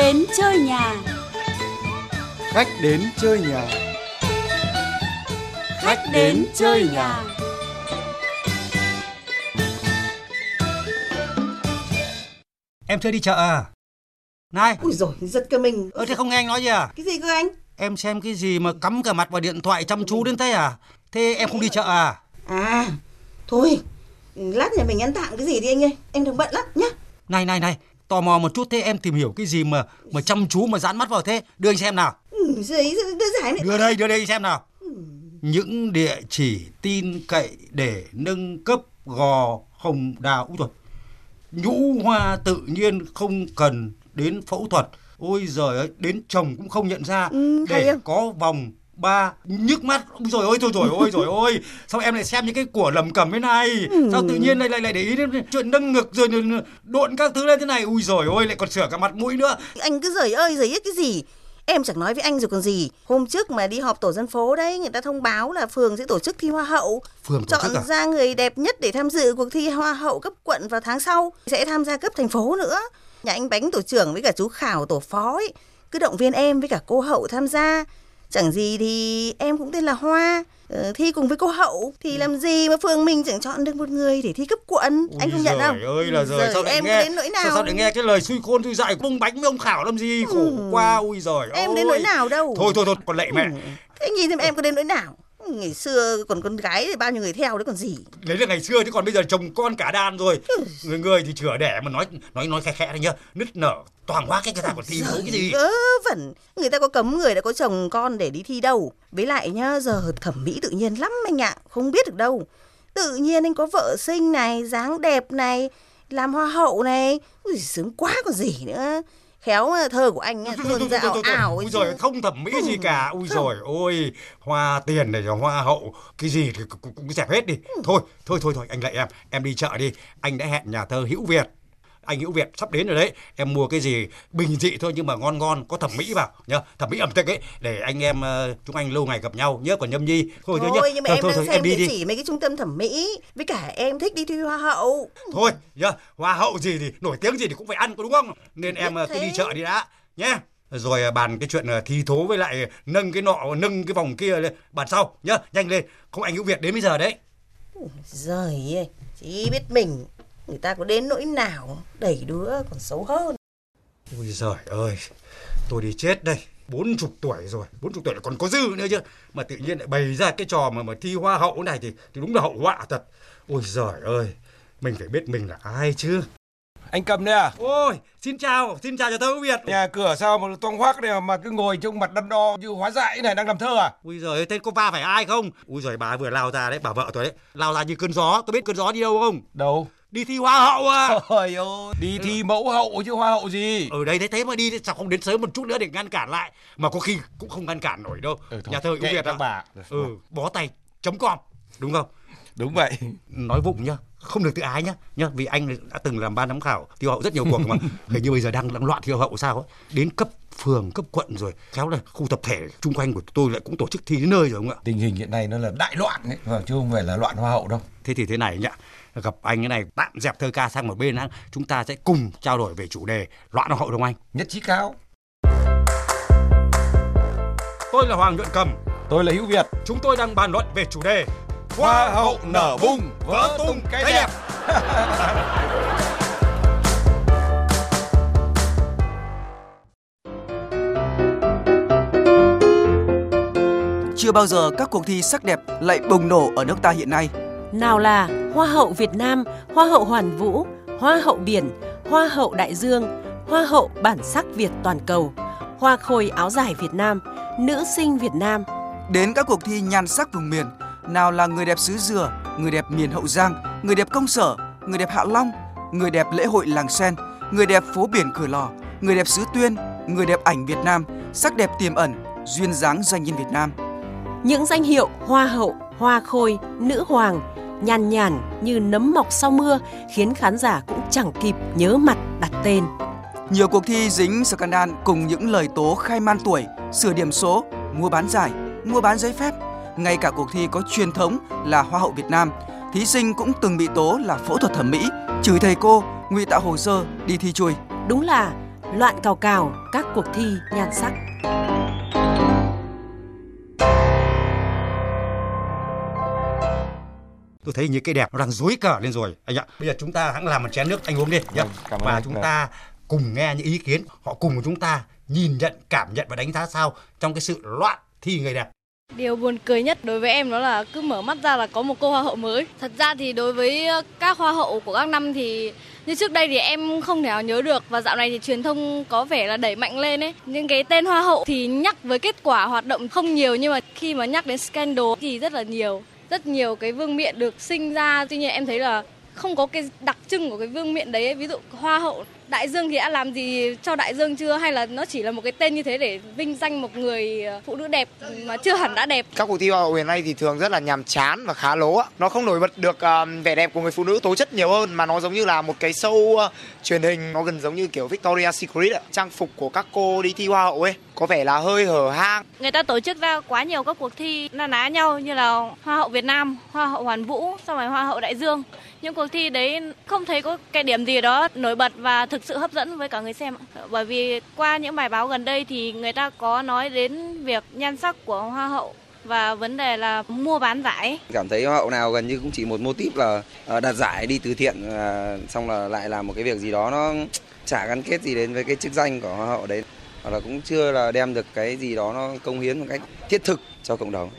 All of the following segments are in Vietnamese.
đến chơi nhà. Khách đến chơi nhà. Khách đến chơi nhà. Em chưa đi chợ à? Này, Ui rồi giật cả mình. ơ thế không nghe anh nói gì à? Cái gì cơ anh? Em xem cái gì mà cắm cả mặt vào điện thoại chăm chú đến thế à? Thế em không đi chợ à? À, thôi. Lát nhà mình ăn tạm cái gì đi anh ơi. Em đang bận lắm nhá. Này này này, tò mò một chút thế em tìm hiểu cái gì mà mà chăm chú mà dán mắt vào thế? Đưa anh xem nào. Ừ, giấy đưa giải này. Đưa đây, đưa đây xem nào. Những địa chỉ tin cậy để nâng cấp gò hồng đào. Úi rồi. Nhũ hoa tự nhiên không cần đến phẫu thuật. Ôi giời ơi, đến chồng cũng không nhận ra Ừ, để có vòng ba nhức mắt ôi rồi ôi thôi rồi ôi rồi ôi sao em lại xem những cái của lầm cầm thế này sao tự nhiên lại lại lại để ý đến chuyện nâng ngực rồi độn các thứ lên thế này ui rồi ôi lại còn sửa cả mặt mũi nữa Anh cứ rời ơi rời ít cái gì. Em chẳng nói với anh rồi còn gì. Hôm trước mà đi họp tổ dân phố đấy, người ta thông báo là phường sẽ tổ chức thi hoa hậu. phường Chọn à ra người đẹp nhất để tham dự cuộc thi hoa hậu cấp quận vào tháng sau. Sẽ tham gia cấp thành phố nữa. Nhà anh Bánh tổ trưởng với cả chú Khảo tổ phó ấy. Cứ động viên em với cả cô hậu tham gia. Chẳng gì thì em cũng tên là Hoa. Ờ, thi cùng với cô hậu thì làm gì mà phường mình chẳng chọn được một người để thi cấp quận? Ui anh không nhận giời không ơi là Giời, rồi sao lại em nghe? đến nỗi nào? sao, sao lại nghe cái lời xui khôn xui dại ông bánh với ông khảo làm gì? Khổ quá ui giời em ôi. đến nỗi nào đâu? Thôi thôi thôi còn lệ mẹ. Thế anh nhìn xem em có đến nỗi nào ngày xưa còn con gái thì bao nhiêu người theo đấy còn gì? Đấy là ngày xưa chứ còn bây giờ chồng con cả đàn rồi. Người người thì chửa đẻ mà nói nói nói khẽ khẽ thôi nhá. Nứt nở toàn hóa cái người ta còn thi đấu cái gì? Vớ vẩn. Người ta có cấm người đã có chồng con để đi thi đâu. Với lại nhá giờ thẩm mỹ tự nhiên lắm anh ạ. Không biết được đâu. Tự nhiên anh có vợ xinh này dáng đẹp này làm hoa hậu này. Ui, sướng quá còn gì nữa khéo mà thơ của anh tuôn ra ảo ảo ấy rồi không thẩm mỹ gì cả. Ui rồi ôi Hoa tiền này hoa hậu Cái gì thì cũng, cũng dẹp hết đi. Thôi thôi thôi thôi anh lại em Em đi chợ đi. Anh đã hẹn nhà thơ Hữu Việt anh Hữu Việt sắp đến rồi đấy. Em mua cái gì bình dị thôi nhưng mà ngon ngon có thẩm mỹ vào nhá thẩm mỹ ẩm thực ấy để anh em ờ, chúng anh lâu ngày gặp nhau nhớ còn nhâm nhi. Thôi thôi, Thôi nhưng mà thôi, em thôi, đang thôi, xem em đi. địa chỉ mấy cái trung tâm thẩm mỹ Với cả em thích đi thi hoa hậu. Thôi nhá hoa hậu gì thì nổi tiếng gì thì cũng phải ăn có đúng không? Nên em ờ, cứ đi chợ đi đã nhé. Rồi ờ, bàn cái chuyện thi thố với lại nâng cái nọ nâng cái vòng kia lên. Bàn sau nhá nhanh lên. Không anh Hữu Việt đến bây giờ đấy. Giời ơi Chỉ biết mình Người ta có đến nỗi nào Đẩy đứa còn xấu hơn Ôi giời ơi, tôi đi chết đây. Bốn chục tuổi rồi, bốn chục tuổi lại còn có dư nữa chứ. Mà tự nhiên lại bày ra cái trò mà mà thi hoa hậu này thì, thì đúng là hậu họa thật. Ôi giời ơi, mình phải biết mình là ai chứ. Anh cầm đây à? Ôi, xin chào, xin chào cho thơ Việt. Nhà cửa sao mà toang hoác này mà cứ ngồi trong mặt đắn đo như hóa dại này đang làm thơ à? Ui giời ơi, tên có va phải ai không? Ui giời, bà vừa lao ra đấy, bà vợ tôi đấy. Lao ra như cơn gió, tôi biết cơn gió đi đâu không? Đâu? Đi thi hoa hậu à. Trời ơi, đi thi mẫu hậu chứ hoa hậu gì? Ở đây thế thế mà đi sao không đến sớm một chút nữa để ngăn cản lại mà có khi cũng không ngăn cản nổi đâu. Ừ, thôi, Nhà thơ Hữu kệ Việt các bà. Ừ, bó tay chấm com, đúng không? Đúng vậy. nói vụng nhá không được tự ái nhá nhá vì anh đã từng làm ban giám khảo thi hậu rất nhiều cuộc mà hình như bây giờ đang, đang loạn thi hậu sao ấy đến cấp phường cấp quận rồi khéo là khu tập thể chung quanh của tôi lại cũng tổ chức thi đến nơi rồi không ạ Tình hình hiện nay nó là đại loạn ấy, vâng, chứ không phải là loạn hoa hậu đâu. Thế thì thế này nhá gặp anh cái này tạm dẹp thơ ca sang một bên đã chúng ta sẽ cùng trao đổi về chủ đề loạn hoa hậu đúng không anh Nhất trí cao. tôi là hoàng nhuận cầm Tôi là Hữu Việt. chúng tôi đang bàn luận về chủ đề Hoa hậu nở bung, vỡ tung cái đẹp. Chưa bao giờ các cuộc thi sắc đẹp lại bùng nổ ở nước ta hiện nay. Nào là Hoa hậu Việt Nam, Hoa hậu Hoàn Vũ, Hoa hậu Biển, Hoa hậu Đại Dương, Hoa hậu Bản sắc Việt toàn cầu, Hoa khôi áo dài Việt Nam, Nữ sinh Việt Nam. Đến các cuộc thi nhan sắc vùng miền, nào là người đẹp xứ Dừa, người đẹp miền Hậu Giang, người đẹp công sở, người đẹp Hạ Long, người đẹp lễ hội làng sen, người đẹp phố biển Cửa Lò, người đẹp xứ Tuyên, người đẹp ảnh Việt Nam, sắc đẹp tiềm ẩn, duyên dáng doanh nhân Việt Nam. Những danh hiệu Hoa hậu, Hoa khôi, Nữ hoàng, nhàn nhàn như nấm mọc sau mưa khiến khán giả cũng chẳng kịp nhớ mặt đặt tên. Nhiều cuộc thi dính scandal cùng những lời tố khai man tuổi, sửa điểm số, mua bán giải, mua bán giấy phép. Ngay cả cuộc thi có truyền thống là Hoa hậu Việt Nam, thí sinh cũng từng bị tố là phẫu thuật thẩm mỹ, chửi thầy cô, ngụy tạo hồ sơ, đi thi chui. Đúng là loạn cào cào các cuộc thi nhan sắc. Tôi thấy như cái đẹp nó đang dối cờ lên rồi anh ạ bây giờ chúng ta hãy làm một chén nước anh uống đi nhé Vâng, và anh. chúng ta cùng nghe những ý kiến họ cùng với chúng ta nhìn nhận cảm nhận và đánh giá sao trong cái sự loạn thi người đẹp Điều buồn cười nhất đối với em đó là cứ mở mắt ra là có một cô hoa hậu mới. Thật ra thì đối với ờ, các hoa hậu của các năm thì như trước đây thì em không thể nào nhớ được và dạo này thì truyền thông có vẻ là đẩy mạnh lên ấy. Nhưng cái tên hoa hậu thì nhắc với kết quả hoạt động không nhiều nhưng mà khi mà nhắc đến scandal thì rất là nhiều. Rất nhiều cái vương miện được sinh ra. Tuy nhiên em thấy là không có cái đặc trưng của cái vương miện đấy ví dụ hoa hậu đại dương thì đã làm gì cho đại dương chưa hay là nó chỉ là một cái tên như thế để vinh danh một người ờ, phụ nữ đẹp mà chưa hẳn đã đẹp Các cuộc thi hoa hậu hiện nay thì thường rất là nhàm chán và khá lố ạ. Nó không nổi bật được ờ, vẻ đẹp của người phụ nữ tố chất nhiều hơn mà nó giống như là một cái show ờ, truyền hình nó gần giống như kiểu Victoria's Secret ạ. Trang phục của các cô đi thi hoa hậu ấy có vẻ là hơi hở hang. người ta tổ chức ra quá nhiều các cuộc thi na ná nhau như là hoa hậu Việt Nam, hoa hậu Hoàn Vũ, xong rồi hoa hậu Đại Dương. Những cuộc thi đấy không thấy có cái điểm gì đó nổi bật và thực sự hấp dẫn với cả người xem. ạ. Bởi vì qua những bài báo gần đây thì người ta có nói đến việc nhan sắc của hoa hậu và vấn đề là mua bán giải. cảm thấy hoa hậu nào gần như cũng chỉ một mô típ là ờ, đặt đạt giải đi từ thiện ờ, xong là lại làm một cái việc gì đó nó chả gắn kết gì đến với cái chức danh của hoa hậu đấy hoặc là cũng chưa là đem được cái gì đó nó công hiến một cách thiết thực cho cộng đồng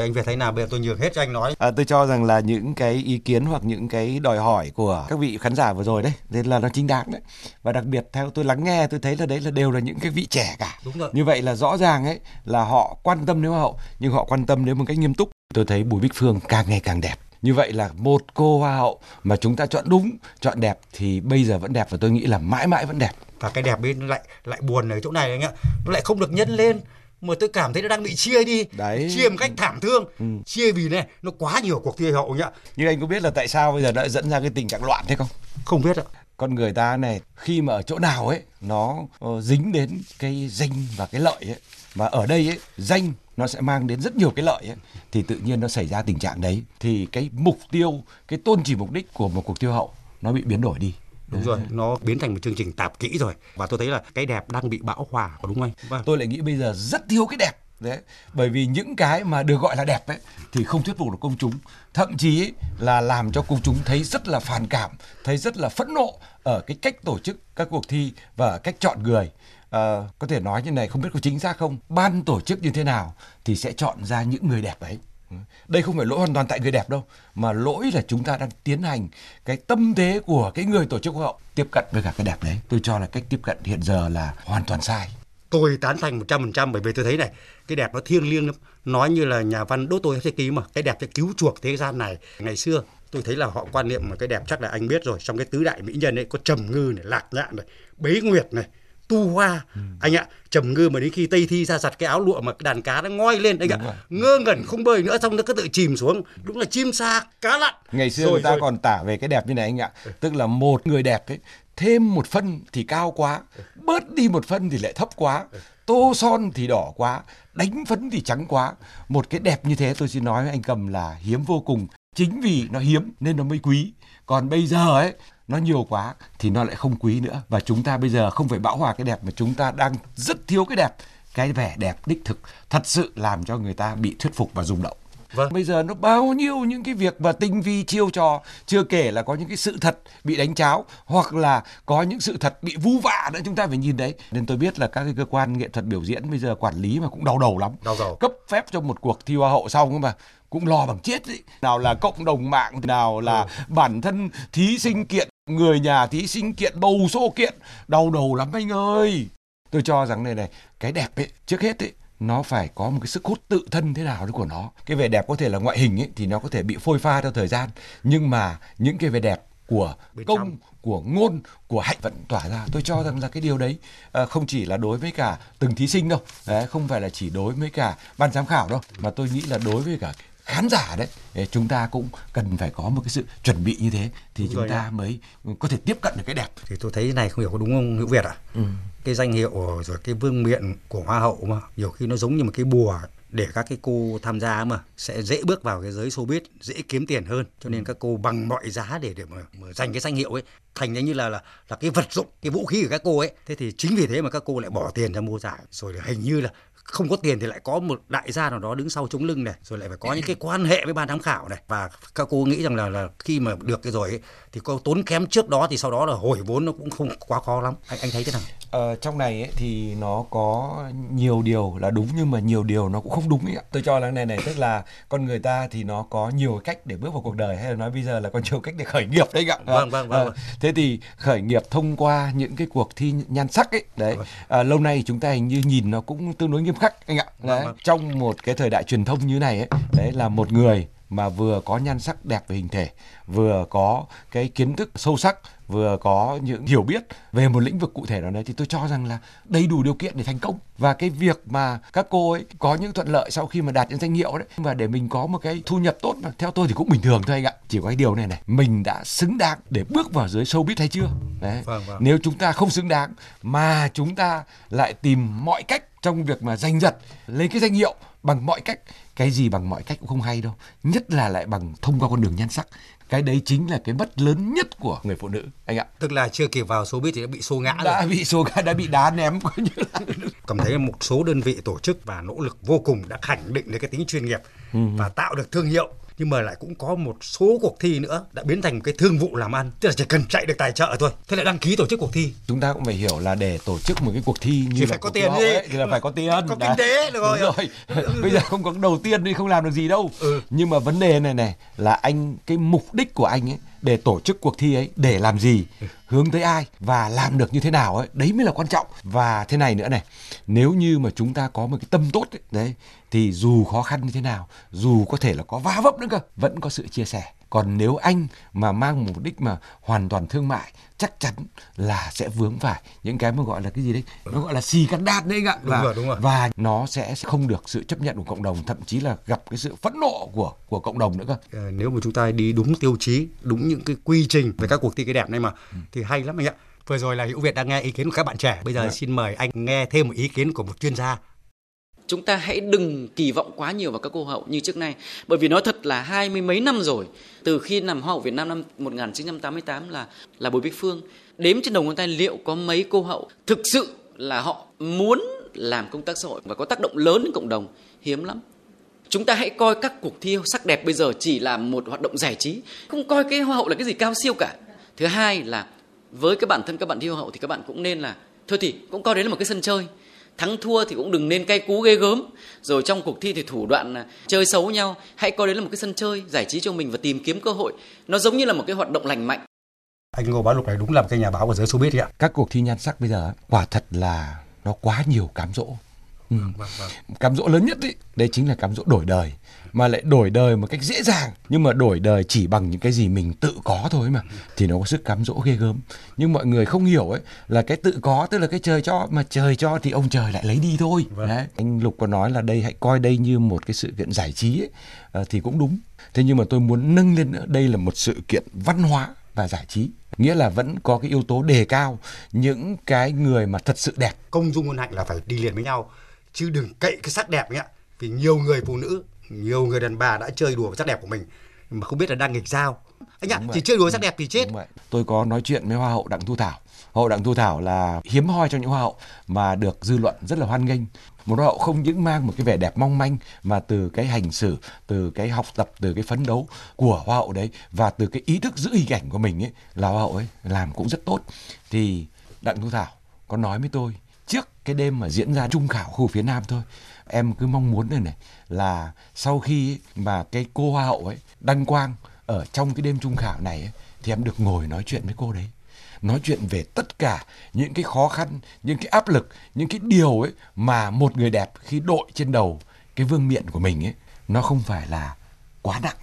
anh Việt thấy nào? Bây giờ tôi nhường hết cho anh nói. À, tôi cho rằng là những cái ý kiến hoặc những cái đòi hỏi của các vị khán giả vừa rồi đấy nên là nó chính đáng đấy. Và đặc biệt theo tôi lắng nghe tôi thấy là đấy là đều là những cái vị trẻ cả. Đúng rồi. Như vậy là rõ ràng ấy là họ quan tâm đến hoa hậu nhưng họ quan tâm đến một cách nghiêm túc. Tôi thấy Bùi Bích Phương càng ngày càng đẹp. Như vậy là một cô hoa hậu mà chúng ta chọn đúng chọn đẹp thì bây giờ vẫn đẹp và tôi nghĩ là mãi mãi vẫn đẹp. Và cái đẹp bên lại lại buồn ở chỗ này anh ạ. Nó lại không được nhân lên mà tôi cảm thấy nó đang bị chia đi. Đấy. chia một cách thảm thương. Ừ. chia vì này nó quá nhiều cuộc thi hậu nhá. Nhưng anh có biết là tại sao bây giờ đã dẫn ra cái tình trạng loạn thế không? Không biết ạ. Con người ta này khi mà ở chỗ nào ấy nó ờ, dính đến cái danh và cái lợi ấy. Và ở đây ấy danh nó sẽ mang đến rất nhiều cái lợi ấy. Thì tự nhiên nó xảy ra tình trạng đấy. Thì cái mục tiêu cái tôn chỉ mục đích của một cuộc thi hậu nó bị biến đổi đi đúng rồi nó biến thành một chương trình tạp kỹ rồi. Và tôi thấy là cái đẹp đang bị bão hòa đúng không anh? Vâng. Tôi lại nghĩ bây giờ rất thiếu cái đẹp đấy. Bởi vì những cái mà được gọi là đẹp ấy thì không thuyết phục được công chúng. Thậm chí ấy, là làm cho công chúng thấy rất là phản cảm thấy rất là phẫn nộ ở cái cách tổ chức các cuộc thi và cách chọn người. Ờ, có thể nói như này không biết có chính xác không? Ban tổ chức như thế nào thì sẽ chọn ra những người đẹp ấy đây không phải lỗi hoàn toàn tại người đẹp đâu, mà lỗi là chúng ta đang tiến hành cái tâm thế của cái người tổ chức hậu. Tiếp cận với cả cái đẹp đấy, tôi cho là cách tiếp cận hiện giờ là hoàn toàn sai. Tôi tán thành 100% bởi vì tôi thấy này, cái đẹp nó thiêng liêng lắm. Nói như là nhà văn đỗ tôi thế ký mà, cái đẹp sẽ cứu chuộc thế gian này. Ngày xưa, tôi thấy là họ quan niệm mà cái đẹp chắc là anh biết rồi, trong cái tứ đại mỹ nhân ấy, có trầm ngư này, lạc nhạn này, bế nguyệt này tu hoa. Anh ạ trầm ngư mà đến khi tây thi ra giặt cái áo lụa mà cái đàn cá nó ngoi lên anh ạ ngơ ngẩn không bơi nữa xong nó cứ tự chìm xuống. Đúng là chim sa cá lặn. Ngày xưa Rồi, người ta rồi. còn tả về cái đẹp như này anh ạ. Tức là một người đẹp ấy thêm một phân thì cao quá bớt đi một phân thì lại thấp quá tô son thì đỏ quá đánh phấn thì trắng quá. Một cái đẹp như thế tôi xin nói với anh cầm là hiếm vô cùng. Chính vì nó hiếm nên nó mới quý. Còn bây giờ ấy nó nhiều quá thì nó lại không quý nữa và chúng ta bây giờ không phải bão hòa cái đẹp mà chúng ta đang rất thiếu cái đẹp cái vẻ đẹp đích thực thật sự làm cho người ta bị thuyết phục và rung động Vâng. Bây giờ nó bao nhiêu những cái việc và tinh vi chiêu trò, chưa kể là có những cái sự thật bị đánh cháo hoặc là có những sự thật bị vu vạ nữa chúng ta phải nhìn đấy. Nên tôi biết là các cái cơ quan nghệ thuật biểu diễn bây giờ quản lý mà cũng đau đầu lắm. Đau đầu. Cấp phép cho một cuộc thi hoa hậu xong mà cũng lo bằng chết ấy. Nào là cộng đồng mạng, nào là bản thân thí sinh kiện, người nhà thí sinh kiện, bầu xô kiện. Đau đầu lắm anh ơi. Tôi cho rằng này này, cái đẹp ấy, trước hết ấy, nó phải có một cái sức hút tự thân thế nào đấy của nó cái vẻ đẹp có thể là ngoại hình ấy thì nó có thể bị phôi pha theo thời gian nhưng mà những cái vẻ đẹp của Bên công trong. của ngôn của hạnh vẫn tỏa ra tôi cho rằng là cái điều đấy à, không chỉ là đối với cả từng thí sinh đâu đấy, không phải là chỉ đối với cả ban giám khảo đâu mà tôi nghĩ là đối với cả khán giả đấy chúng ta cũng cần phải có một cái sự chuẩn bị như thế thì Đúng chúng ta ạ. mới có thể tiếp cận được cái đẹp. Thì tôi thấy cái này không hiểu có đúng không Hữu Việt ạ? Cái danh hiệu rồi cái vương miện của hoa hậu mà nhiều khi nó giống như một cái bùa để các cái cô tham gia mà sẽ dễ bước vào cái giới showbiz dễ kiếm tiền hơn. Cho nên các cô bằng mọi giá để để mà, mà giành cái danh hiệu ấy. Thành như là là là cái vật dụng cái vũ khí của các cô ấy. Thế thì chính vì thế mà các cô lại bỏ tiền ra mua giải. Rồi hình như là không có tiền thì lại có một đại gia nào đó đứng sau chống lưng này rồi lại phải có những cái quan hệ với ban giám khảo này và các cô nghĩ rằng là là khi mà được cái rồi ấy, thì cô tốn kém trước đó thì sau đó là hồi vốn nó cũng không quá khó lắm anh anh thấy thế nào Ờ, trong này ấy, thì nó có nhiều điều là đúng nhưng mà nhiều điều nó cũng không đúng ấy. Tôi cho là này này tức là con người ta thì nó có nhiều cách để bước vào cuộc đời hay là nói bây giờ là có nhiều cách để khởi nghiệp đấy ạ. Vâng, vâng, vâng, vâng. thế thì khởi nghiệp thông qua những cái cuộc thi nhan sắc ấy đấy. À, lâu nay chúng ta hình như nhìn nó cũng tương đối nghiêm khắc anh ạ. Đấy. vâng. Trong một cái thời đại truyền thông như này ấy, đấy là một người mà vừa có nhan sắc đẹp về hình thể, vừa có cái kiến thức sâu sắc, vừa có những hiểu biết về một lĩnh vực cụ thể nào đấy thì tôi cho rằng là đầy đủ điều kiện để thành công và cái việc mà các cô ấy có những thuận lợi sau khi mà đạt những danh hiệu đấy và để mình có một cái thu nhập tốt mà theo tôi thì cũng bình thường thôi anh ạ chỉ có cái điều này này mình đã xứng đáng để bước vào giới showbiz hay chưa đấy Vâng, vâng. nếu chúng ta không xứng đáng mà chúng ta lại tìm mọi cách trong việc mà giành giật lấy cái danh hiệu bằng mọi cách. Cái gì bằng mọi cách cũng không hay đâu nhất là lại bằng thông qua con đường nhan sắc. Cái đấy chính là cái mất lớn nhất của người phụ nữ anh ạ. Tức là chưa kịp vào showbiz thì đã bị xô ngã rồi. đã bị số đã bị đá ném coi như là. Cảm thấy một số đơn vị tổ chức và nỗ lực vô cùng đã khẳng định được cái tính chuyên nghiệp và tạo được thương hiệu nhưng mà lại cũng có một số cuộc thi nữa đã biến thành một cái thương vụ làm ăn tức là chỉ cần chạy được tài trợ thôi. Thế lại đăng ký tổ chức cuộc thi. Chúng ta cũng phải hiểu là để tổ chức một cái cuộc thi như Thì là phải có tiền đi. ấy, thì là phải có tiền. Có kinh tế được rồi. Rồi. Bây giờ không có đầu tiên thì không làm được gì đâu. Nhưng mà vấn đề này này là anh cái mục đích của anh ấy để tổ chức cuộc thi ấy để làm gì hướng tới ai và làm được như thế nào ấy đấy mới là quan trọng. Và thế này nữa này nếu như mà chúng ta có một cái tâm tốt ấy, đấy thì dù khó khăn như thế nào dù có thể là có va vấp nữa cơ vẫn có sự chia sẻ. Còn nếu anh mà mang một mục đích mà hoàn toàn thương mại chắc chắn là sẽ vướng phải những cái mà gọi là cái gì đấy nó gọi là xì cắn đát đấy anh ạ. Đúng và, rồi, đúng rồi. và nó sẽ không được sự chấp nhận của cộng đồng thậm chí là gặp cái sự phẫn nộ của của cộng đồng nữa cơ. Ờ, nếu mà chúng ta đi đúng tiêu chí đúng những cái quy trình về các cuộc thi cái đẹp này mà thì hay lắm anh ạ. Vừa rồi là hữu việt đang nghe ý kiến của các bạn trẻ. Bây giờ xin mời anh nghe thêm một ý kiến của một chuyên gia Chúng ta hãy đừng kỳ vọng quá nhiều vào các cô hậu như trước nay. Bởi vì nói thật là hai mươi mấy năm rồi, từ khi nằm Hoa hậu Việt Nam năm 1988 là là Bùi Bích Phương. Đếm trên đầu ngón tay liệu có mấy cô hậu thực sự là họ muốn làm công tác xã hội và có tác động lớn đến cộng đồng hiếm lắm. Chúng ta hãy coi các cuộc thi sắc đẹp bây giờ chỉ là một hoạt động giải trí, không coi cái hoa hậu là cái gì cao siêu cả. Thứ hai là với cái bản thân các bạn thi hoa hậu thì các bạn cũng nên là thôi thì cũng coi đấy là một cái sân chơi thắng thua thì cũng đừng nên cay cú ghê gớm. Rồi trong cuộc thi thì thủ đoạn là chơi xấu nhau. Hãy coi đấy là một cái sân chơi giải trí cho mình và tìm kiếm cơ hội. Nó giống như là một cái hoạt động lành mạnh. Anh ngô bá lục này đúng là một cái nhà báo của giới showbiz ạ. Các cuộc thi nhan sắc bây giờ quả thật là nó quá nhiều cám dỗ ừ. vâng, vâng. cám dỗ lớn nhất đấy đấy chính là cám dỗ đổi đời mà lại đổi đời một cách dễ dàng nhưng mà đổi đời chỉ bằng những cái gì mình tự có thôi mà thì nó có sức cám dỗ ghê gớm. Nhưng mọi người không hiểu ấy là cái tự có tức là cái trời cho mà trời cho thì ông trời lại lấy đi thôi. Đấy. Anh lục có nói là đây hãy coi đây như một cái sự kiện giải trí ấy, ờ, thì cũng đúng. Thế nhưng mà tôi muốn nâng lên nữa đây là một sự kiện văn hóa và giải trí. Nghĩa là vẫn có cái yếu tố đề cao những cái người mà thật sự đẹp. Công dung hôn hạnh là phải đi liền với nhau chứ đừng cậy cái sắc đẹp ạ vì nhiều người phụ nữ nhiều người đàn bà đã chơi đùa với sắc đẹp của mình mà không biết là đang nghịch sao anh ạ chỉ chơi đùa sắc đẹp thì chết. Tôi có nói chuyện với Hoa hậu Đặng Thu Thảo. Hoa hậu Đặng Thu Thảo là hiếm hoi trong những Hoa hậu mà được dư luận rất là hoan nghênh. Một Hoa hậu không những mang một cái vẻ đẹp mong manh mà từ cái hành xử, từ cái học tập, từ cái phấn đấu của Hoa hậu đấy và từ cái ý thức giữ hình ảnh của mình ấy là Hoa hậu ấy làm cũng rất tốt. Thì Đặng Thu Thảo có nói với tôi cái đêm mà diễn ra trung khảo khu phía Nam thôi. Em cứ mong muốn này này là sau khi mà cái cô hoa hậu ấy đăng quang ở trong cái đêm trung khảo này ấy, thì em được ngồi nói chuyện với cô đấy. Nói chuyện về tất cả những cái khó khăn những cái áp lực những cái điều ấy mà một người đẹp khi đội trên đầu cái vương miện của mình ấy nó không phải là quá nặng.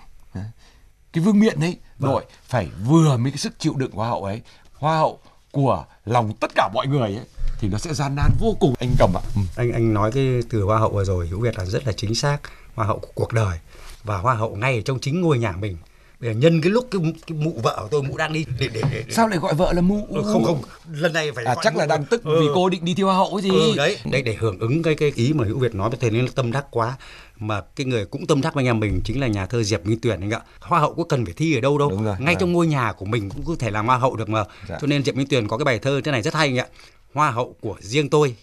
Cái vương miện ấy đội phải vừa với cái sức chịu đựng của hoa hậu ấy. Hoa hậu của lòng tất cả mọi người ấy thì nó sẽ gian nan vô cùng. Anh cầm ạ. Ừ. anh anh nói cái từ hoa hậu vừa rồi hữu việt là rất là chính xác. Hoa hậu của cuộc đời và hoa hậu ngay ở trong chính ngôi nhà mình. Bây giờ nhân cái lúc cái, cái mụ vợ của tôi mụ đang đi để để, để, để. sao lại gọi vợ là mụ? Ừ, không không. Lần này phải à chắc mụ. là đang tức Ừ. vì cô định đi thiêu hoa hậu cái gì Ừ, đấy. Đấy để hưởng ứng cái cái ý mà hữu việt nói với thầy nên tâm đắc quá. Mà cái người cũng tâm đắc với nhà mình chính là nhà thơ diệp minh tuyển anh ạ. Hoa hậu có cần phải thi ở đâu đâu. Đúng rồi, ngay vâng. trong ngôi nhà của mình cũng có thể làm hoa hậu được mà. Dạ. cho nên diệp minh tuyển có cái bài thơ thế này rất hay anh ạ hoa hậu của riêng tôi.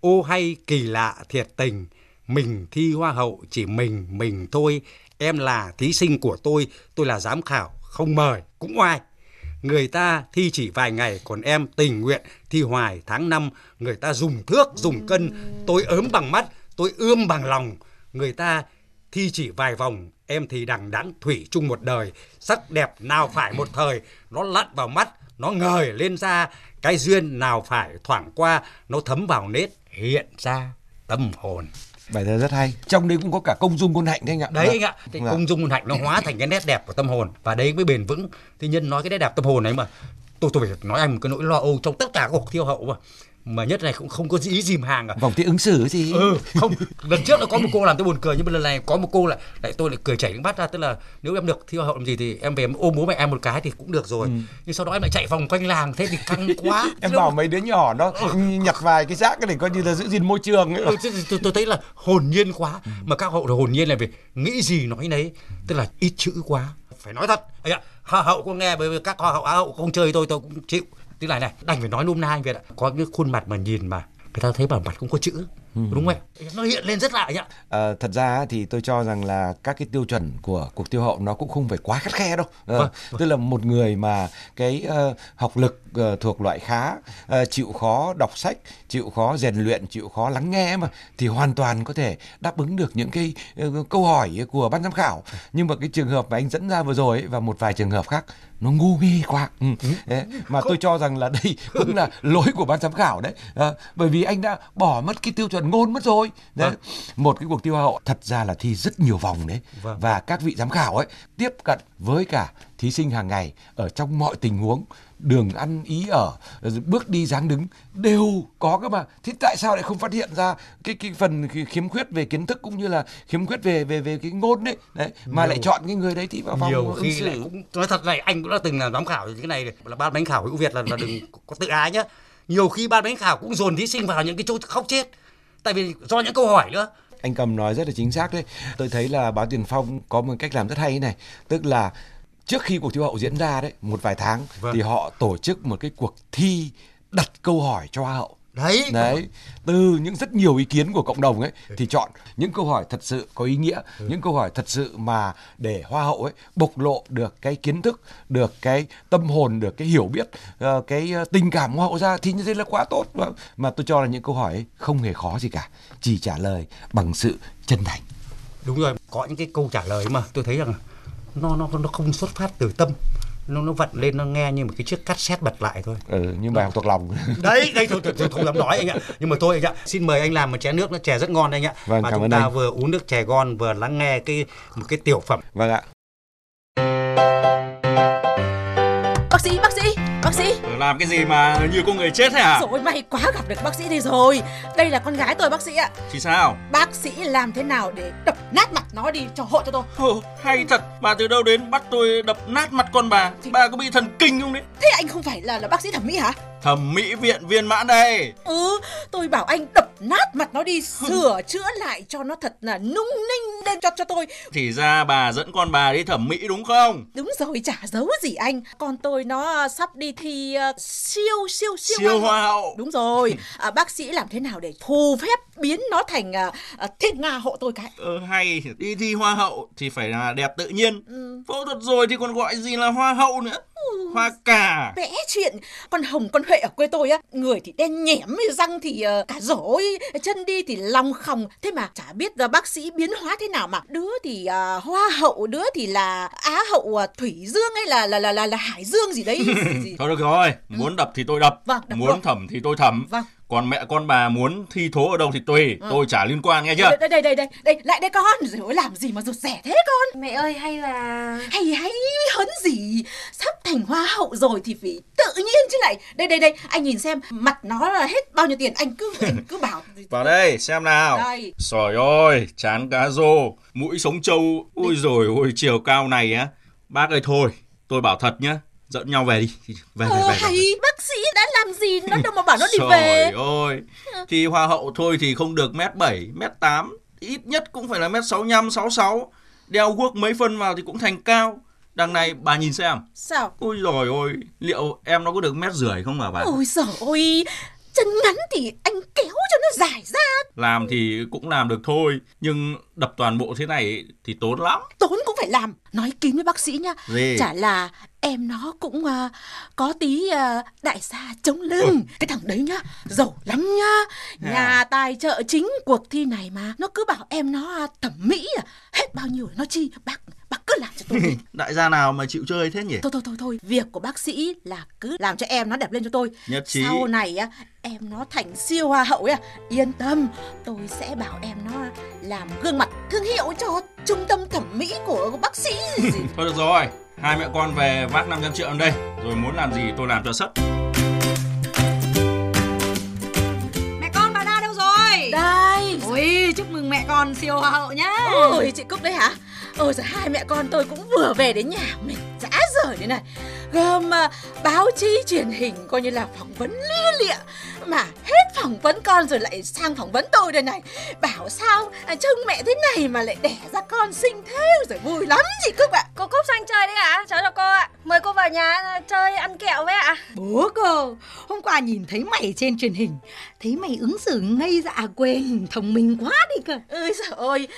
Ô hay kỳ lạ thiệt tình, mình thi hoa hậu chỉ mình mình thôi. Em là thí sinh của tôi tôi là giám khảo, không mời, cũng oai. Người ta thi chỉ vài ngày, còn em tình nguyện thi hoài tháng năm. Người ta dùng thước, dùng cân, tôi ớm bằng mắt, tôi ươm bằng lòng. Người ta thi chỉ vài vòng, em thì đằng đẵng thủy chung một đời. Sắc đẹp nào phải một thời, nó lặn vào mắt, nó ngời lên da cái duyên nào phải thoảng qua nó thấm vào nết hiện ra tâm hồn. Bài thơ rất hay. Trong đấy cũng có cả công dung ngôn hạnh đấy anh ạ. Đấy Vâng. anh ạ. cái Vâng. công dung hạnh nó hóa thành cái nét đẹp của tâm hồn và đấy mới bền vững. Thì nhân nói cái nét đẹp tâm hồn ấy mà tôi tôi phải nói anh một cái nỗi lo âu trong tất cả các cuộc thiêu hậu mà mà nhất này cũng không có ý dìm hàng à. Vòng thi ứng xử gì? Ừ không lần trước nó có một cô làm tôi buồn cười nhưng mà lần này có một cô lại lại tôi lại cười chảy nước mắt ra tức là nếu em được thi hoa hậu làm gì thì em về em ôm bố mẹ em một cái thì cũng được rồi. Nhưng sau đó em lại chạy vòng quanh làng thế thì căng quá. Ừ. em bảo mấy đứa nhỏ nó nhặt vài cái rác cái để coi như là giữ gìn môi trường ấy. Ừ, thì tôi, tôi thấy là hồn nhiên quá. Mà các hậu là hồn nhiên là vì nghĩ gì nói nấy tức là ít chữ quá. Phải nói thật. Ấy ạ hoa hậu có nghe bởi vì các hoa hậu á hậu không chơi tôi tôi cũng chịu tức là này, đành phải nói nôm na anh việt ạ. Có cái khuôn mặt mà nhìn mà người ta thấy bảo mặt không có chữ đúng không ạ? Nó hiện lên rất lạ anh ạ. Ờ, thật ra thì tôi cho rằng là các cái tiêu chuẩn của cuộc tiêu hậu nó cũng không phải quá khắt khe đâu. Ờ, Vâng, tức là một người mà cái ờ, học lực ờ, thuộc loại khá ờ, chịu khó đọc sách chịu khó rèn luyện chịu khó lắng nghe mà thì hoàn toàn có thể đáp ứng được những cái ờ, câu hỏi của ban giám khảo. Nhưng mà cái trường hợp mà anh dẫn ra vừa rồi ấy, và một vài trường hợp khác nó ngu nghi quá. Ừ. Đấy, mà tôi cho rằng là đây cũng là lỗi của ban giám khảo đấy. Ờ, bởi vì anh đã bỏ mất cái tiêu chuẩn ngôn mất rồi. Đấy. Vâng. một cái cuộc thi hoa hậu thật ra là thi rất nhiều vòng đấy. Vâng. và các vị giám khảo ấy tiếp cận với cả thí sinh hàng ngày ở trong mọi tình huống đường ăn ý ở bước đi dáng đứng đều có cơ mà. Thế tại sao lại không phát hiện ra cái cái phần khi- khiếm khuyết về kiến thức cũng như là khiếm khuyết về về về cái ngôn đấy đấy mà Nhiều- lại chọn cái người đấy thì vào phòng nhiều ứng khi xử. lại cũng nói thật này anh cũng đã từng làm giám khảo cái này là ban bánh khảo hữu việt là, là đừng có tự ái nhá. Nhiều khi ban bánh khảo cũng dồn thí sinh vào những cái chỗ khóc chết tại vì do những câu hỏi nữa. Anh cầm nói rất là chính xác đấy. Tôi thấy là báo tiền phong có một cách làm rất hay này. Tức là trước khi cuộc thi hậu diễn ra đấy một vài tháng Vâng. thì họ tổ chức một cái cuộc thi đặt câu hỏi cho hoa hậu đấy đấy từ những rất nhiều ý kiến của cộng đồng ấy thì chọn những câu hỏi thật sự có ý nghĩa những câu hỏi thật sự mà để hoa hậu ấy bộc lộ được cái kiến thức được cái tâm hồn được cái hiểu biết ờ, cái ờ, tình cảm của hoa hậu ra thì như thế là quá tốt. Mà, mà tôi cho là những câu hỏi ấy không hề khó gì cả chỉ trả lời bằng sự chân thành. Đúng rồi có những cái câu trả lời mà tôi thấy rằng nó nó nó không xuất phát từ tâm nó nó vận lên nó nghe như một cái chiếc cassette bật lại thôi. Ừ, như bài học thuộc lòng. Đấy đây thôi, thôi, thôi không dám nói anh ạ. Nhưng mà thôi anh ạ xin mời anh làm một chén nước nó chè rất ngon anh ạ. Vâng, và cảm chúng ta anh. vừa uống nước chè ngon vừa lắng nghe cái một cái tiểu phẩm. Vâng ạ Làm cái gì mà như có người chết thế à? Rồi may quá gặp được bác sĩ đây rồi Đây là con gái tôi bác sĩ ạ Thì sao? Bác sĩ làm thế nào để đập nát mặt nó đi cho hộ cho tôi Ồ, hay thật, bà từ đâu đến bắt tôi đập nát mặt con bà Bà có bị thần kinh không đấy? Thế anh không phải là là bác sĩ thẩm mỹ hả Thẩm mỹ viện viên mãn đây. Ừ tôi bảo anh đập nát mặt nó đi Sửa chữa lại cho nó thật là nung ninh lên cho cho tôi. Thì ra bà dẫn con bà đi thẩm mỹ đúng không? Đúng rồi chả giấu gì anh. Con tôi nó sắp đi thi ờ, siêu siêu siêu, Siêu hoa hậu. Đúng rồi. À, Bác sĩ làm thế nào để phù phép biến nó thành uh, thiên nga hộ tôi cái? Ờ, hay, đi thi hoa hậu thì phải là đẹp tự nhiên. Phẫu thuật rồi thì còn gọi gì là hoa hậu nữa Hoa cả vẽ chuyện con hồng con huệ ở quê tôi á người thì đen nhẻm răng thì ờ, cả rối chân đi thì lòng khòng thế mà chả biết là bác sĩ biến hóa thế nào mà đứa thì ờ, hoa hậu đứa thì là á hậu ờ, thủy dương hay là là là là, là hải dương gì đấy gì. Thôi được rồi, muốn đập thì tôi đập Vâng, đập Muốn rồi. thẩm thì tôi thẩm Vâng. Còn mẹ con bà muốn thi thố ở đâu thì tùy Ừ. Tôi chả liên quan nghe chưa? đây đây đây đây đây lại đây con rồi làm gì mà rụt rẻ thế con Mẹ ơi hay là hay hay hấn thành hoa hậu rồi thì phải tự nhiên chứ lại đây đây đây anh nhìn xem mặt nó là hết bao nhiêu tiền anh cứ anh cứ bảo. Vào đây xem nào. Đây. Trời ơi chán cá rô. Mũi sống trâu. Ôi rồi ôi chiều cao này á. Bác ơi thôi, tôi bảo thật nhá, dẫn nhau về đi. Về, về, Ờ, về, về. hay bác sĩ đã làm gì? Nó đâu mà bảo nó đi Trời về. ơi, thì hoa hậu thôi thì không được mét 7, mét 8, ít nhất cũng phải là mét 65, 66. Đeo guốc mấy phân vào thì cũng thành cao. Đằng này bà nhìn xem. Sao? Ôi rồi ôi, liệu em nó có được mét rưỡi không hả bà? Ôi giời ơi Chân ngắn thì anh kéo cho nó dài ra. Làm thì cũng làm được thôi, nhưng đập toàn bộ thế này thì tốn lắm. Tốn cũng phải làm. Nói kín với bác sĩ nha. Gì? Chả là em nó cũng à, có tí à, đại gia chống lưng. Cái thằng đấy nhá Giàu lắm nhá. Nhà tài trợ chính cuộc thi này mà Nó cứ bảo em nó à, thẩm mỹ à. Hết bao nhiêu nó chi bác cứ làm cho tôi đi. Đại gia nào mà chịu chơi thế nhỉ? Thôi thôi thôi thôi Việc của bác sĩ là cứ làm cho em nó đẹp lên cho tôi Nhất trí. Sau này á em nó thành siêu hoa hậu ấy à, Yên tâm Tôi sẽ bảo em nó làm gương mặt thương hiệu cho trung tâm thẩm mỹ của bác sĩ gì Thôi được rồi, hai mẹ con về vác 500 triệu ở đây, rồi muốn làm gì tôi làm cho sất. Mẹ con bà Na đâu rồi? Đây Ôi chúc mừng mẹ con siêu hoa hậu nhá Ôi chị Cúc đấy hả Ôi giời hai mẹ con tôi cũng vừa về đến nhà mình dã rời đây này. Gồm à, báo chí truyền hình coi như là phỏng vấn lia lịa Mà hết phỏng vấn con rồi lại sang phỏng vấn tôi đây này. Bảo sao à, trông mẹ thế này mà lại đẻ ra con xinh thế Rồi vui lắm chị Cúc ạ. Cô Cúc sang chơi đấy ạ, cháu chào cô ạ. Mời cô vào nhà chơi ăn kẹo với ạ. Bố cơ Hôm qua nhìn thấy mày trên truyền hình Thấy mày ứng xử ngây dạ quên Thông minh quá đi cơ. Ôi trời ơi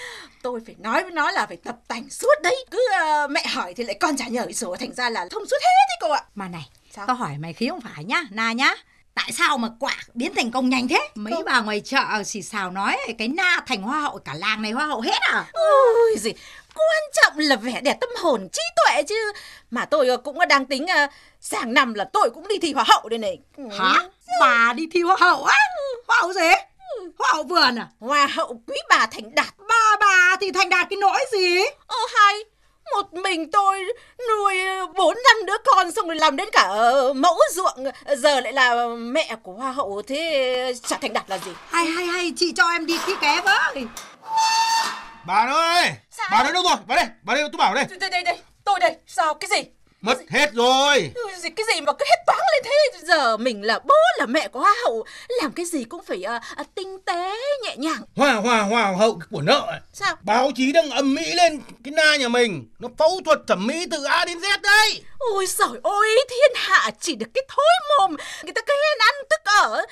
Tôi phải nói với nó là phải tập tành suốt đấy. Cứ à, mẹ hỏi thì lại con trả lời rồi Thành ra là thông suốt hết đấy cô ạ. Mà này Sao? Tao hỏi mày khí không phải nhá Na nhá. Tại sao mà quả biến thành công nhanh thế? Mấy bà ngoài chợ xì xào nói Cái Na thành hoa hậu cả làng này hoa hậu hết à? Ôi gì Quan trọng là vẻ đẹp tâm hồn trí tuệ chứ. Mà tôi cũng đang tính uh, Sang năm là tôi cũng đi thi hoa hậu đây này. Hả? Bà đi thi hoa hậu á? Hoa hậu gì? Hoa hậu vườn à? Hoa hậu quý bà thành đạt. Ba bà thì thành đạt cái nỗi gì? Ơ hay một mình tôi nuôi ờ, bốn năm đứa con xong rồi làm đến cả ờ, mẫu ruộng. Giờ lại là mẹ của hoa hậu thế chả thành đạt là gì. Hay hay hay chị cho em đi thi ké với. Bà ơi, bà đây đâu rồi? Bà đây, bà đây tôi bảo đây. đây đây đây tôi đây. Sao? Cái gì Mất hết rồi. Ừ, gì cái gì mà cứ hết toáng lên thế giờ mình là bố là mẹ của hoa hậu làm cái gì cũng phải à, à, tinh tế nhẹ nhàng Hoa hoa hoa hậu của nợ. sao Báo chí đang ầm mỹ lên cái na nhà mình. Nó phẫu thuật thẩm mỹ từ A đến Z đấy. ôi trời ơi thiên hạ chỉ được cái thối mồm người ta khen ăn tức ở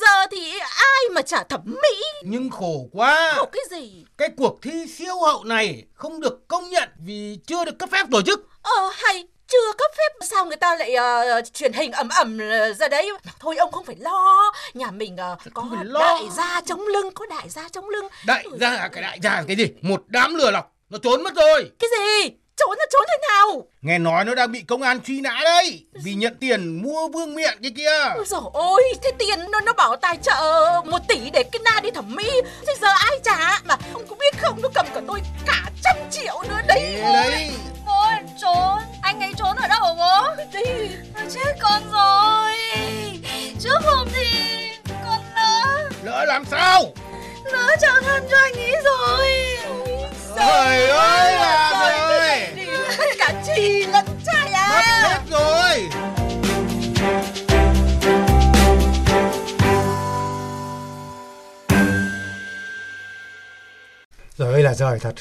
giờ thì ai mà chả thẩm mỹ Nhưng khổ quá. khổ cái gì Cái cuộc thi siêu hậu này không được công nhận vì chưa được cấp phép tổ chức. ờ hay chưa cấp phép sao người ta lại ờ, truyền hình ẩm ẩm ra đấy thôi ông không phải lo nhà mình ờ, có lo. đại gia chống lưng có đại gia chống lưng Đại gia cái đại gia cái gì? Một đám lừa lọc. Nó trốn mất rồi. cái gì trốn là trốn thế nào Nghe nói nó đang bị công an truy nã đây. Vì nhận tiền mua vương miện cái kia. Ôi dồi ôi, thế tiền nó, nó bảo tài trợ một tỷ để cái na đi thẩm mỹ Thế giờ ai trả Mà ông có biết không, nó cầm cả tôi cả trăm triệu nữa đấy Thế đấy. Đi Chết con rồi. Trước hôm thì con lỡ, Lỡ làm sao? lỡ trợ thân cho anh ấy rồi. Trời ơi là rồi. Cả chị lẫn trai à Mất hết rồi. Rồi ơi là rồi thật.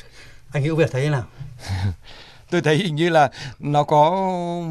Anh Hữu Việt thấy thế nào? tôi thấy hình như là nó có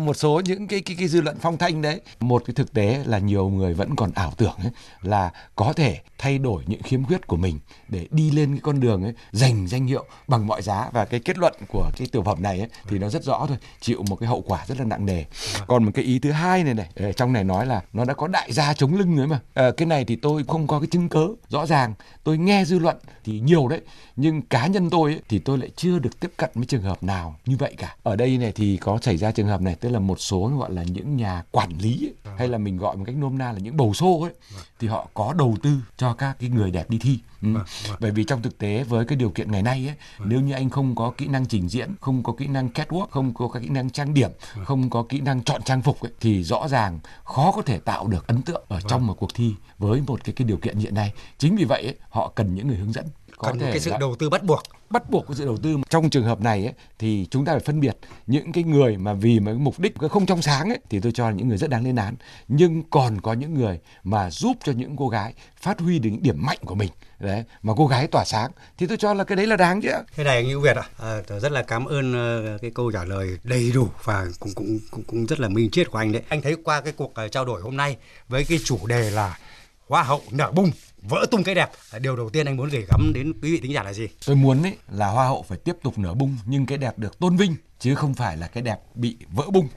một số những cái cái cái dư luận phong thanh đấy. Một cái thực tế là nhiều người vẫn còn ảo tưởng ấy, là có thể thay đổi những khiếm khuyết của mình để đi lên cái con đường ấy giành danh hiệu bằng mọi giá. Và cái kết luận của cái tiểu phẩm này ấy, thì nó rất rõ thôi chịu một cái hậu quả rất là nặng nề. Còn một cái ý thứ hai này này ờ, trong này nói là nó đã có đại gia chống lưng rồi mà. À, cái này thì tôi không có cái chứng cớ rõ ràng. Tôi nghe dư luận thì nhiều đấy nhưng cá nhân tôi ấy, thì tôi lại chưa được tiếp cận với trường hợp nào như vậy cả. Ở đây này thì có xảy ra trường hợp này tức là một số gọi là những nhà quản lý ấy, hay là mình gọi một cách nôm na là những bầu xô ấy thì họ có đầu tư cho các cái người đẹp đi thi. Ừ. bởi vì trong thực tế với cái điều kiện ngày nay ấy nếu như anh không có kỹ năng trình diễn không có kỹ năng catwalk không có kỹ năng trang điểm không có kỹ năng chọn trang phục ấy, thì rõ ràng khó có thể tạo được ấn tượng ở trong một cuộc thi với một cái cái điều kiện hiện nay. Chính vì vậy ấy, họ cần những người hướng dẫn thể cái sự là đầu tư bắt buộc. Bắt buộc có sự đầu tư. Trong trường hợp này ấy, thì chúng ta phải phân biệt những cái người mà vì mà mục đích không trong sáng ấy, thì tôi cho là những người rất đáng lên án. Nhưng còn có những người mà giúp cho những cô gái phát huy được những điểm mạnh của mình. Đấy mà cô gái tỏa sáng. Thì tôi cho là cái đấy là đáng chứ. Thế này anh Hữu Việt ạ, à, tôi rất là cảm ơn ờ, cái câu trả lời đầy đủ và cũng cũng cũng, cũng rất là minh triết của anh đấy. Anh thấy qua cái cuộc ờ, trao đổi hôm nay với cái chủ đề là hoa hậu nở bung vỡ tung cái đẹp. Điều đầu tiên anh muốn gửi gắm đến quý vị thính giả là gì? Tôi muốn ấy là hoa hậu phải tiếp tục nở bung nhưng cái đẹp được tôn vinh chứ không phải là cái đẹp bị vỡ bung.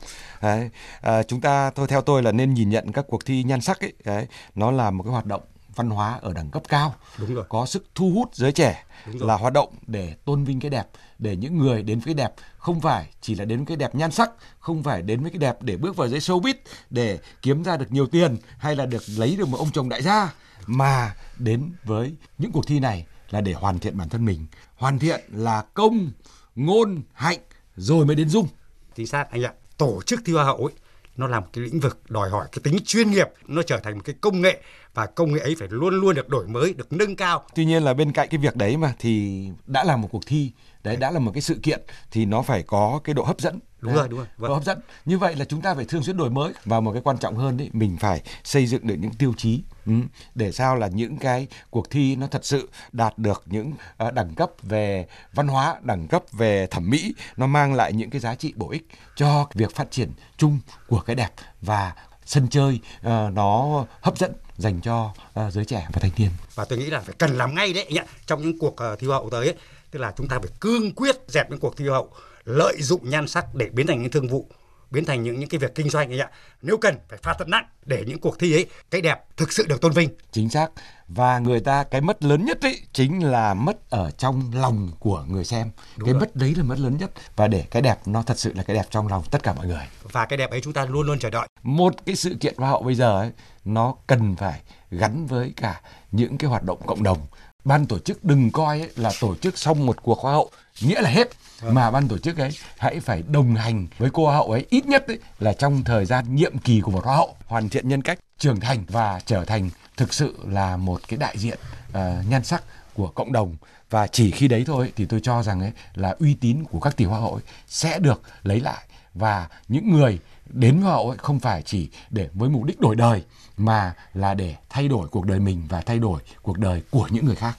Đấy. À, chúng ta thôi theo tôi là nên nhìn nhận các cuộc thi nhan sắc ấy đấy, nó là một cái hoạt động văn hóa ở đẳng cấp cao đúng rồi. có sức thu hút giới trẻ là hoạt động để tôn vinh cái đẹp để những người đến với cái đẹp không phải chỉ là đến với cái đẹp nhan sắc không phải đến với cái đẹp để bước vào giới showbiz để kiếm ra được nhiều tiền hay là được lấy được một ông chồng đại gia mà đến với những cuộc thi này là để hoàn thiện bản thân mình. Hoàn thiện là công ngôn hạnh rồi mới đến dung. Chính xác anh ạ. Tổ chức thi hoa hậu ấy nó là một cái lĩnh vực đòi hỏi cái tính chuyên nghiệp, nó trở thành một cái công nghệ và công nghệ ấy phải luôn luôn được đổi mới, được nâng cao. Tuy nhiên là bên cạnh cái việc đấy mà thì đã là một cuộc thi đấy đã là một cái sự kiện thì nó phải có cái độ hấp dẫn. Đúng Đấy, rồi đúng rồi. vâng. độ hấp dẫn. Như vậy là chúng ta phải thường xuyên đổi mới. Và một cái quan trọng hơn đấy mình phải xây dựng được những tiêu chí ừ, để sao là những cái cuộc thi nó thật sự đạt được những uh, đẳng cấp về văn hóa đẳng cấp về thẩm mỹ nó mang lại những cái giá trị bổ ích cho việc phát triển chung của cái đẹp và sân chơi uh, nó hấp dẫn dành cho uh, giới trẻ và thanh niên. Và tôi nghĩ là phải cần làm ngay đấy. Trong những cuộc uh, thi hậu tới ấy, tức là chúng ta phải cương quyết dẹp những cuộc thi hậu lợi dụng nhan sắc để biến thành những thương vụ biến thành những những cái việc kinh doanh ấy ạ. Nếu cần phải phạt thật nặng để những cuộc thi ấy cái đẹp thực sự được tôn vinh. Chính xác. Và người ta cái mất lớn nhất ấy chính là mất ở trong lòng của người xem. Đúng cái rồi. mất đấy là mất lớn nhất. Và để cái đẹp nó thật sự là cái đẹp trong lòng tất cả mọi người. Và cái đẹp ấy chúng ta luôn luôn chờ đợi. Một cái sự kiện hoa hậu bây giờ ấy nó cần phải gắn với cả những cái hoạt động cộng đồng ban tổ chức đừng coi ấy là tổ chức xong một cuộc hoa hậu nghĩa là hết. Mà ban tổ chức ấy hãy phải đồng hành với cô hoa hậu ấy ít nhất ấy là trong thời gian nhiệm kỳ của một hoa hậu. Hoàn thiện nhân cách. Trưởng thành và trở thành thực sự là một cái đại diện uh, nhan sắc của cộng đồng. Và chỉ khi đấy thôi thì tôi cho rằng ấy là uy tín của các tỷ hoa hậu sẽ được lấy lại. Và những người đến hoa hậu ấy không phải chỉ để với mục đích đổi đời mà là để thay đổi cuộc đời mình và thay đổi cuộc đời của những người khác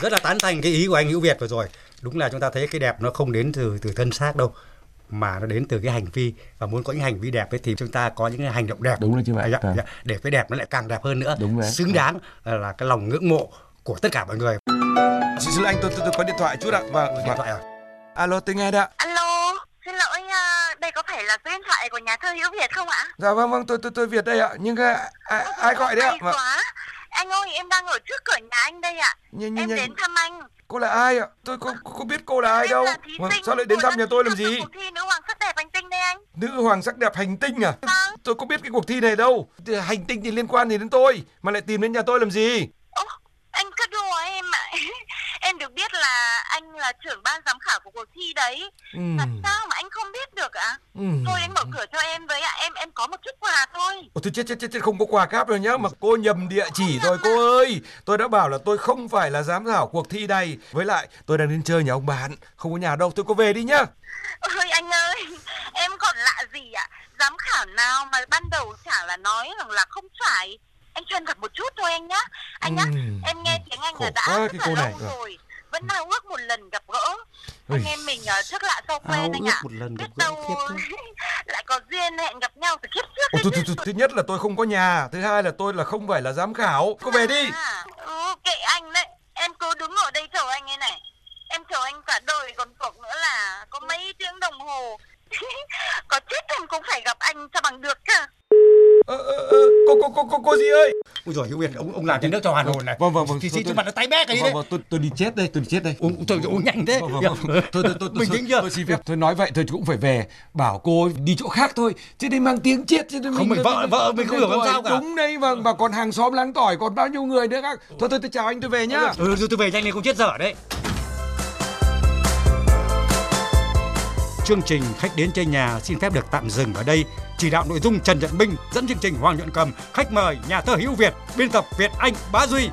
rất là tán thành cái ý của anh Hữu Việt vừa rồi đúng là chúng ta thấy cái đẹp nó không đến từ từ thân xác đâu mà nó đến từ cái hành vi và muốn có những hành vi đẹp ấy thì chúng ta có những cái hành động đẹp đúng là như vậy dạ, Vâng. dạ, để cái đẹp nó lại càng đẹp hơn nữa Đúng rồi. xứng đáng là cái lòng ngưỡng mộ của tất cả mọi người Xin lỗi anh tôi, tôi tôi có điện thoại chút ạ. Vâng. điện vâng. thoại à Alo tôi nghe ạ. Alo, xin lỗi, đây có phải là số điện thoại của nhà thơ Hữu Việt không ạ? Dạ vâng vâng tôi tôi tôi Việt đây ạ. Nhưng à, ai, ai gọi đấy ạ? Vâng. quá. Anh ơi, em đang ở trước cửa nhà anh đây ạ. Nhanh, em nhanh, đến thăm anh. Cô là ai ạ? Tôi có có biết cô là ai Em đâu. thí Vâng, Sao lại đến thăm nhà tôi làm gì? Cuộc thi nữ hoàng sắc đẹp hành tinh đây anh. Nữ hoàng sắc đẹp hành tinh à? Vâng. Tôi có biết cái cuộc thi này đâu. Hành tinh thì liên quan gì đến tôi mà lại tìm đến nhà tôi làm gì? Anh cứ đùa em ạ. em được biết là anh là trưởng ban giám khảo của cuộc thi đấy. Ừ. Làm sao mà anh không biết được ạ? Ừ. Thôi anh mở cửa cho em với ạ. Em em có một chút quà thôi. Ồ, tôi chết, chết chết chết không có quà cáp rồi nhá mà cô nhầm địa chỉ rồi cô ơi tôi đã bảo là tôi không phải là giám khảo cuộc thi này với lại tôi đang đến chơi nhà ông bạn không có nhà đâu tôi có về đi nhá Ôi anh ơi, em còn lạ gì ạ? Giám khảo nào mà ban đầu chả là nói rằng là không phải. Anh cho em gặp một chút thôi anh nhá. Anh nhá, Ừm, em nghe tiếng anh là đã rất cái là lâu rồi. Vẫn nào ước một lần gặp gỡ. Anh em mình uh, trước lạ sau quen anh ạ. một lần gặp Biết đâu lại có duyên hẹn gặp nhau từ kiếp trước. Ồ, thứ, thứ, thứ, thứ nhất là tôi không có nhà thứ hai là tôi là không phải là giám khảo cô về đi À, ừ, kệ anh đấy. Em cứ đứng ở đây chờ anh ấy này. Em chờ anh cả đời còn cuộc nữa là có mấy tiếng đồng hồ. có chết em cũng phải gặp anh cho bằng được cơ. ờ, ờ, ờ, cô, cô, cô, cô, cô gì ơi Ôi rồi Hữu Việt ông ông làm trên nước cho hoàn hồn này. vâng vâng vâng. Thì tôi- tôi- mặt nó tái bét cái vâng, đấy. vâng, tôi tôi đi chết đây tôi đi chết đây. Uống trời uống nhanh thế. Vâng, vâng, vâng. Thôi, thôi, thôi, tôi, Bình tĩnh chưa? tôi xin phép tôi nói vậy thôi chứ cũng phải về. Bảo cô đi chỗ khác thôi chứ đây mang tiếng chết chứ Không, mình vợ- vợ mình không hiểu làm sao cả. đúng đấy vâng và còn hàng xóm láng tỏi còn bao nhiêu người nữa khác thôi thôi tôi chào anh tôi về nhá. Ừ, tôi về nhanh lên không chết dở đấy. Chương trình Khách đến chơi nhà xin phép được tạm dừng ở đây. Chỉ đạo nội dung Trần Nhật Minh, dẫn chương trình Hoàng Nhuận Cầm, khách mời nhà thơ Hữu Việt, biên tập Việt Anh Bá Duy.